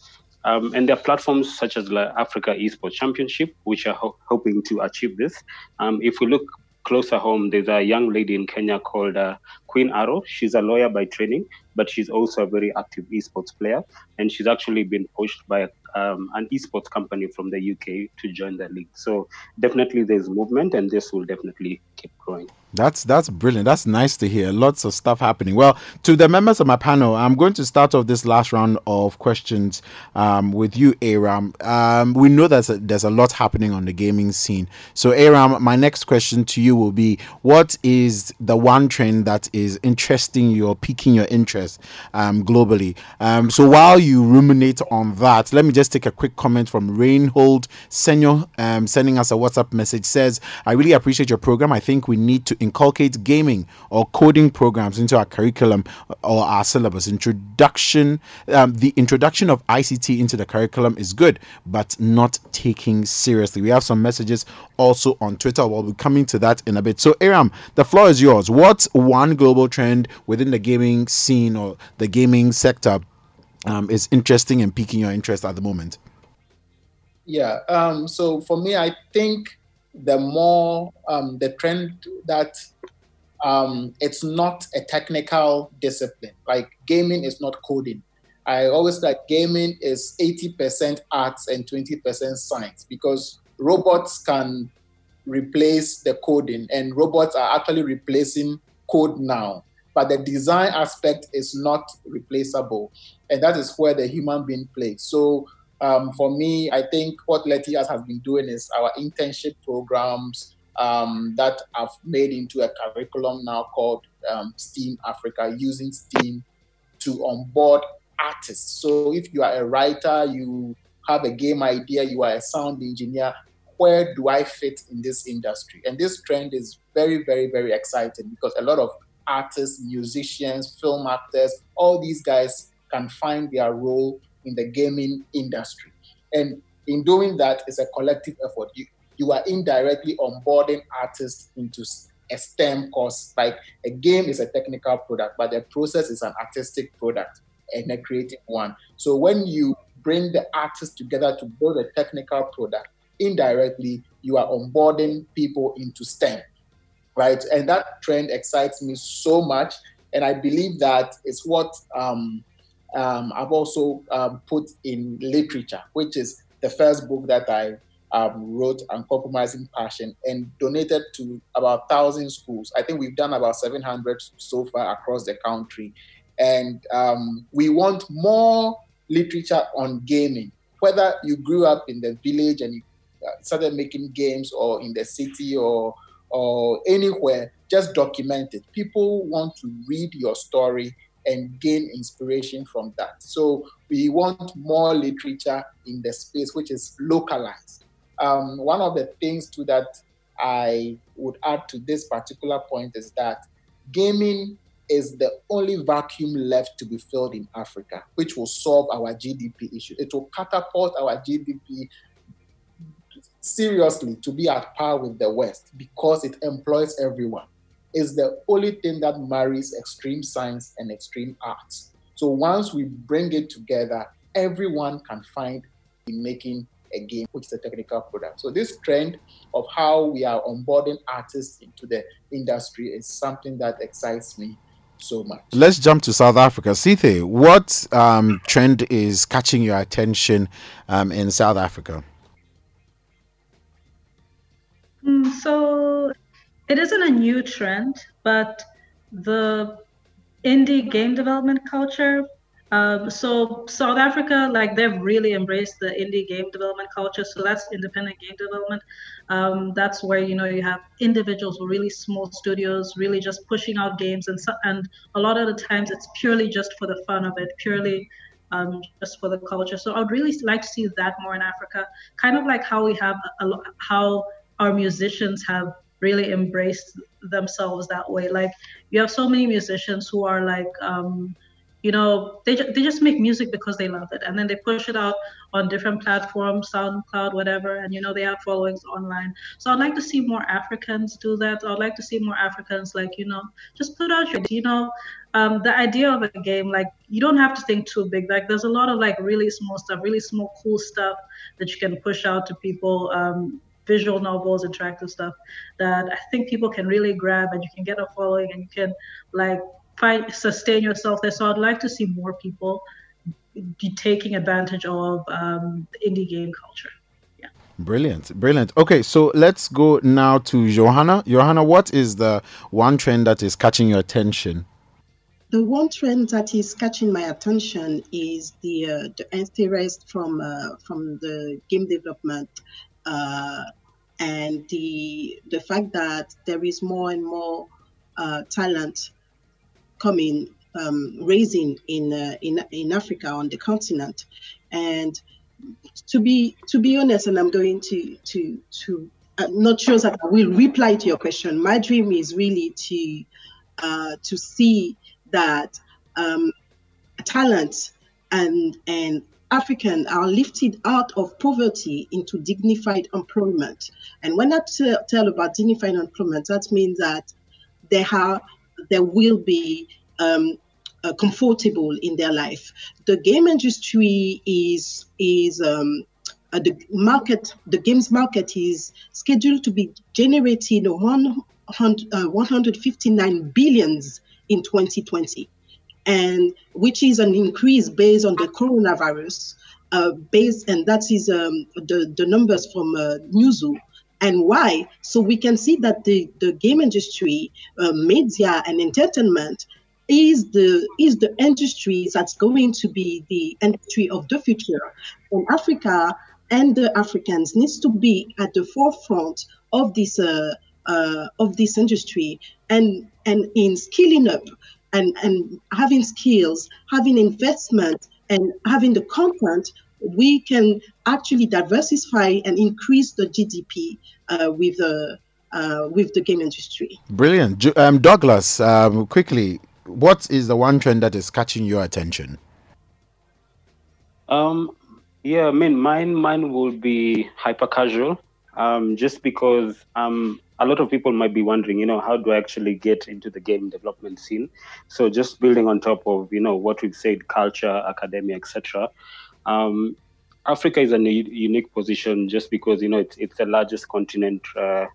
Um, and there are platforms such as the Africa Esports Championship, which are ho- hoping to achieve this. Um, if we look closer home, there's a young lady in Kenya called uh, Queen Arrow. She's a lawyer by training, but she's also a very active esports player. And she's actually been pushed by um, an esports company from the UK to join the league. So definitely there's movement, and this will definitely keep growing. That's that's brilliant. That's nice to hear. Lots of stuff happening. Well, to the members of my panel, I'm going to start off this last round of questions um, with you, Eyram. Um, we know that there's a lot happening on the gaming scene. So, Eyram, my next question to you will be: What is the one trend that is interesting you or piquing your interest um, globally? Um, so, while you ruminate on that, let me just take a quick comment from Reinhold Senior, um, sending us a WhatsApp message. Says, "I really appreciate your program. I think we need to." Inculcate gaming or coding programs into our curriculum or our syllabus. Introduction, um, the introduction of ICT into the curriculum is good, but not taking seriously. We have some messages also on Twitter. We'll be coming to that in a bit. So, Eyram, the floor is yours. What's one global trend within the gaming scene or the gaming sector um, is interesting and piquing your interest at the moment? Yeah. Um, so for me, I think the more um, the trend that um, it's not a technical discipline. Like gaming is not coding. I always like gaming is 80% arts and 20% science because robots can replace the coding and robots are actually replacing code now. But the design aspect is not replaceable. And that is where the human being plays. So um, for me, I think what Leti Arts has been doing is our internship programs um, that have made into a curriculum now called um, STEAM Africa, using STEAM to onboard artists. So if you are a writer, you have a game idea, you are a sound engineer, where do I fit in this industry? And this trend is very, very, very exciting because a lot of artists, musicians, film actors, all these guys can find their role in the gaming industry. And in doing that, it's a collective effort. You, you are indirectly onboarding artists into a STEM course. Like a game is a technical product, but the process is an artistic product and a creative one. So when you bring the artists together to build a technical product, indirectly you are onboarding people into STEM, right? And that trend excites me so much, and I believe that is what um, um, I've also um, put in literature, which is the first book that I um, wrote, Uncompromising Passion, and donated to about 1,000 schools. I think we've done about 700 so far across the country. And um, we want more literature on gaming, whether you grew up in the village and you uh, started making games or in the city or or anywhere, just document it. People want to read your story and gain inspiration from that. So we want more literature in the space which is localized. Um, one of the things to that I would add to this particular point is that gaming is the only vacuum left to be filled in Africa, which will solve our GDP issue. It will catapult our GDP seriously to be at par with the West because it employs everyone is the only thing that marries extreme science and extreme arts. So once we bring it together, everyone can find in making a game, which is a technical product. So this trend of how we are onboarding artists into the industry is something that excites me so much. Let's jump to South Africa. Sithe, what um, trend is catching your attention um, in South Africa? Mm, so it isn't a new trend, but the indie game development culture. Um, so South Africa, like they've really embraced the indie game development culture. So that's independent game development. Um, that's where you know you have individuals with really small studios, really just pushing out games, and so, and a lot of the times it's purely just for the fun of it, purely um, just for the culture. So I would really like to see that more in Africa, kind of like how we have a, how our musicians have really embrace themselves that way. Like you have so many musicians who are like, um, you know, they, ju- they just make music because they love it, and then they push it out on different platforms, SoundCloud, whatever, and you know they have followings online. So I'd like to see more Africans do that. I'd like to see more Africans like you know just put out your, you know, um, the idea of a game like you don't have to think too big. Like there's a lot of like really small stuff, really small cool stuff that you can push out to people. Um, visual novels, interactive stuff that I think people can really grab and you can get a following and you can like find sustain yourself there. So I'd like to see more people be taking advantage of um, indie game culture. Yeah. Brilliant, brilliant. Okay, so let's go now to Johanna. Johanna, what is the one trend that is catching your attention? The one trend that is catching my attention is the uh, the interest from uh, from the game development uh, and the the fact that there is more and more uh, talent coming um, raising in uh, in in Africa on the continent, and to be to be honest, and I'm going to to to I'm not sure that I will reply to your question. My dream is really to uh, to see that um, talent and and African are lifted out of poverty into dignified employment. And when I tell about dignified employment, that means that they have there will be um, uh, comfortable in their life. The game industry is is um, uh, the market. The games market is scheduled to be generating 100, uh, 159 billions in 2020, and which is an increase based on the coronavirus. Uh, based and that is um, the the numbers from uh, Newzoo and why so we can see that the, the game industry uh, media and entertainment is the is the industry that's going to be the industry of the future. And Africa and the Africans needs to be at the forefront of this uh, uh, of this industry and and in skilling up and and having skills, having investment, and having the content, we can actually diversify and increase the GDP uh, with the uh, with the game industry. Brilliant, um, Douglas. Um, quickly, what is the one trend that is catching your attention? Um, yeah, I mean, mine, mine will be hyper casual. Um, just because um, a lot of people might be wondering, you know, how do I actually get into the game development scene? So just building on top of, you know, what we've said, culture, academia, etc. Um, Africa is a unique position just because, you know, it's, it's the largest continent uh,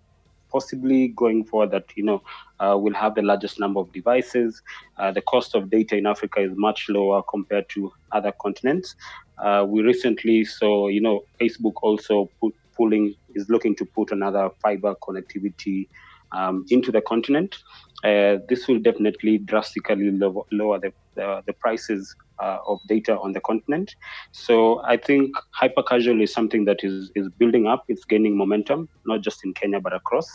possibly going forward that you know uh, will have the largest number of devices. Uh, the cost of data in Africa is much lower compared to other continents. Uh, we recently saw, you know, Facebook also put, pulling is looking to put another fiber connectivity um, into the continent. Uh, this will definitely drastically lower, lower the, the, the prices uh, of data on the continent. So I think hyper casual is something that is, is building up. It's gaining momentum, not just in Kenya but across.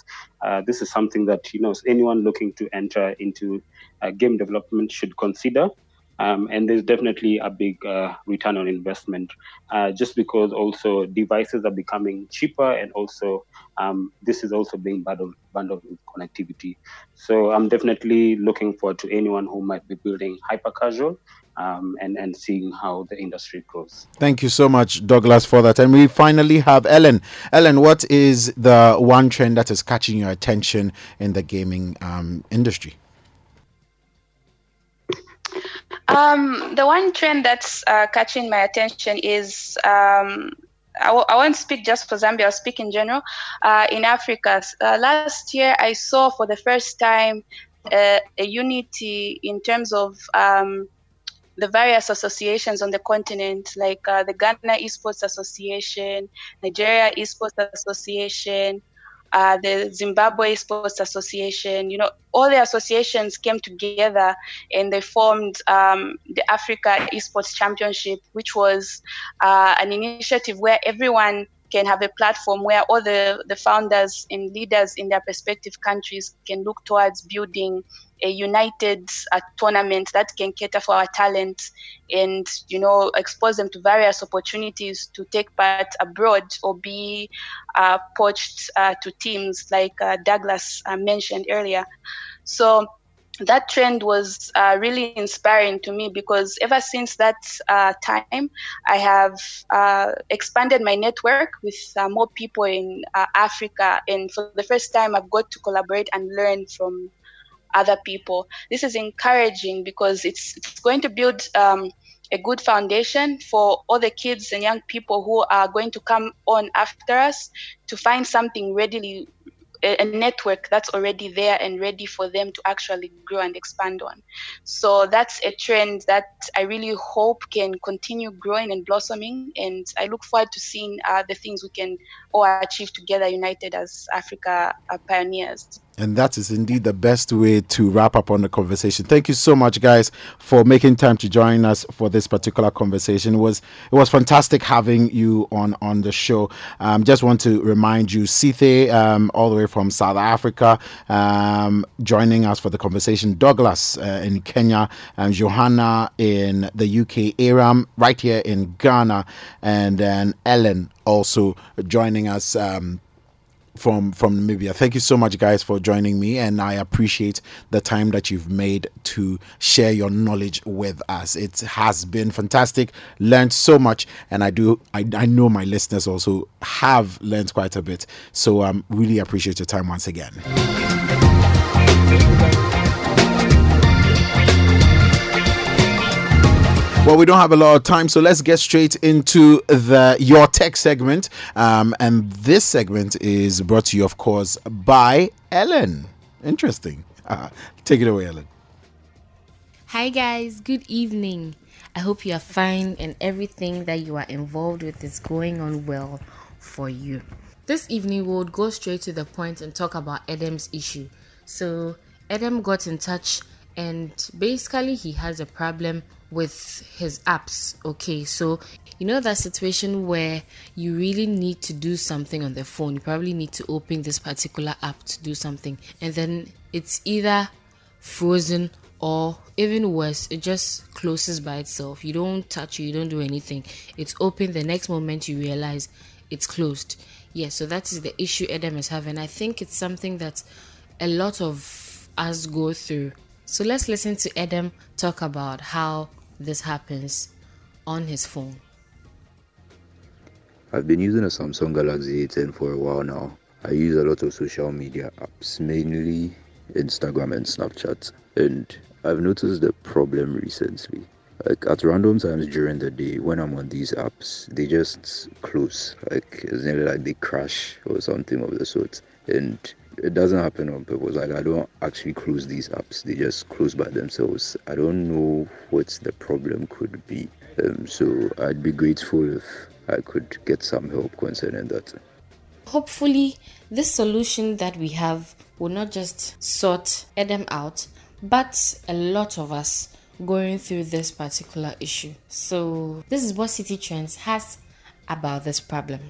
Uh, this is something that you know anyone looking to enter into uh, game development should consider. Um, and there's definitely a big uh, return on investment uh, just because also devices are becoming cheaper and also um, this is also being bundled, bundled with connectivity. So I'm definitely looking forward to anyone who might be building hyper casual um, and, and seeing how the industry grows. Thank you so much, Douglas, for that. And we finally have Ellen. Ellen, what is the one trend that is catching your attention in the gaming um, industry? Um, the one trend that's uh, catching my attention is um, I w- I won't speak just for Zambia, I'll speak in general. Uh, in Africa, uh, last year I saw for the first time uh, a unity in terms of um, the various associations on the continent, like uh, the Ghana Esports Association, Nigeria Esports Association, uh, the Zimbabwe Sports Association, you know, all the associations came together and they formed um, the Africa Esports Championship, which was uh, an initiative where everyone can have a platform where all the, the founders and leaders in their respective countries can look towards building a united uh, tournament that can cater for our talent and you know expose them to various opportunities to take part abroad or be uh, poached uh, to teams like uh, Douglas uh, mentioned earlier. So that trend was uh, really inspiring to me because ever since that uh, time, I have uh, expanded my network with more people in Africa. And for the first time, I've got to collaborate and learn from other people. This is encouraging because it's, it's going to build um, a good foundation for all the kids and young people who are going to come on after us to find something readily a, network that's already there and ready for them to actually grow and expand on. So that's a trend that I really hope can continue growing and blossoming. And I look forward to seeing uh, the things we can all achieve together, united as Africa pioneers. And that is indeed the best way to wrap up on the conversation. Thank you so much, guys, for making time to join us for this particular conversation. It was it was fantastic having you on on the show. Um, just want to remind you, Sithe, um, all the way from South Africa, um, joining us for the conversation. Douglas uh, in Kenya, and Johanna in the UK, Eyram right here in Ghana, and then Ellen also joining us. Um, from from Namibia. Thank you so much, guys, for joining me, and I appreciate the time that you've made to share your knowledge with us. It has been fantastic. Learned so much, and I do. I, I know my listeners also have learned quite a bit. So I um, really appreciate your time once again. Well, we don't have a lot of time, so let's get straight into the Your Tech segment. Um, and this segment is brought to you, of course, by Ellen. Interesting. Uh, take it away, Ellen. Hi, guys. Good evening. I hope you are fine and everything that you are involved with is going on well for you. This evening, we'll go straight to the point and talk about Adam's issue. So, Adam got in touch, and basically, he has a problem with his apps. Okay, so you know that situation where you really need to do something on the phone, you probably need to open this particular app to do something, and then it's either frozen or even worse, it just closes by itself. You don't touch it, you don't do anything. It's open the next moment you realize it's closed. Yeah, so that is the issue Adam is having. I think it's something that a lot of us go through. So let's listen to Adam talk about how this happens on his phone? I've been using a Samsung Galaxy A10 for a while now. I use a lot of social media apps, mainly Instagram and Snapchat. And I've noticed the problem recently. Like at random times during the day when I'm on these apps, they just close. Like it's nearly like they crash or something of the sort. And it doesn't happen on purpose. Like I don't actually close these apps; they just close by themselves. I don't know what the problem could be. Um, so I'd be grateful if I could get some help concerning that. Hopefully, this solution that we have will not just sort Adam out, but a lot of us going through this particular issue. So, this is what Citi Trends has about this problem.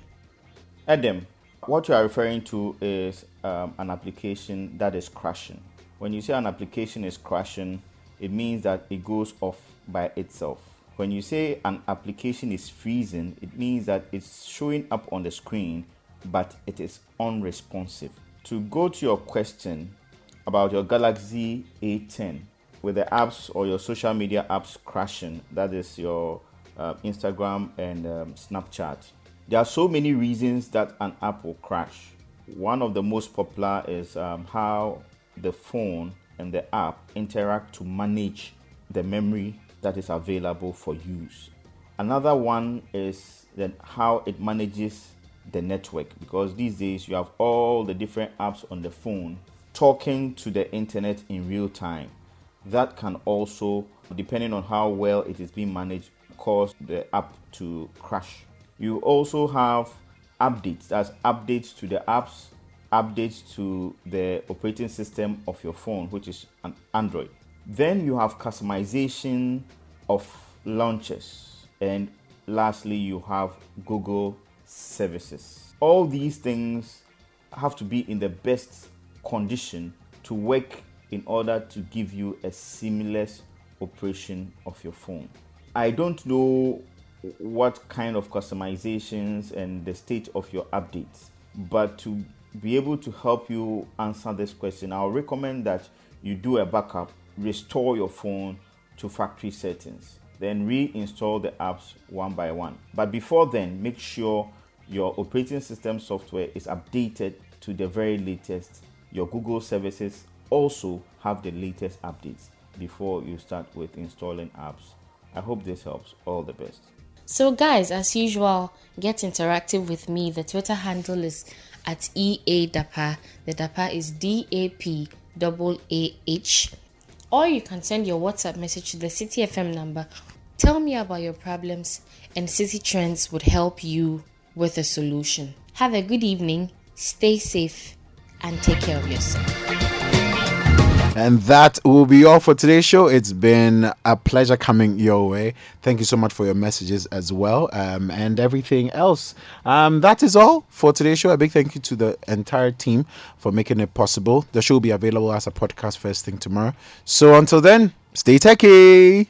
Adam, what you are referring to is um, an application that is crashing. When you say an application is crashing, it means that it goes off by itself. When you say an application is freezing, it means that it's showing up on the screen, but it is unresponsive. To go to your question about your Galaxy A10 with the apps or your social media apps crashing, that is your uh, Instagram and um, Snapchat there are so many reasons that an app will crash. One of the most popular is um, how the phone and the app interact to manage the memory that is available for use. Another one is then how it manages the network because these days you have all the different apps on the phone talking to the internet in real time. That can also, depending on how well it is being managed, cause the app to crash. You also have updates, that's updates to the apps, updates to the operating system of your phone, which is an Android. Then you have customization of launches. And lastly, you have Google services. All these things have to be in the best condition to work in order to give you a seamless operation of your phone. I don't know what kind of customizations and the state of your updates. But to be able to help you answer this question, I'll recommend that you do a backup, restore your phone to factory settings, then reinstall the apps one by one. But before then, make sure your operating system software is updated to the very latest. Your Google services also have the latest updates before you start with installing apps. I hope this helps. All the best. So, guys, as usual, get interactive with me. The Twitter handle is at EA Dapah. The Dapah is D A P A H. Or you can send your WhatsApp message to the Citi FM number. Tell me about your problems, and Citi Trends would help you with a solution. Have a good evening, stay safe, and take care of yourself. And that will be all for today's show. It's been a pleasure coming your way. Thank you so much for your messages as well um, and everything else. Um, that is all for today's show. A big thank you to the entire team for making it possible. The show will be available as a podcast first thing tomorrow. So until then, stay techy.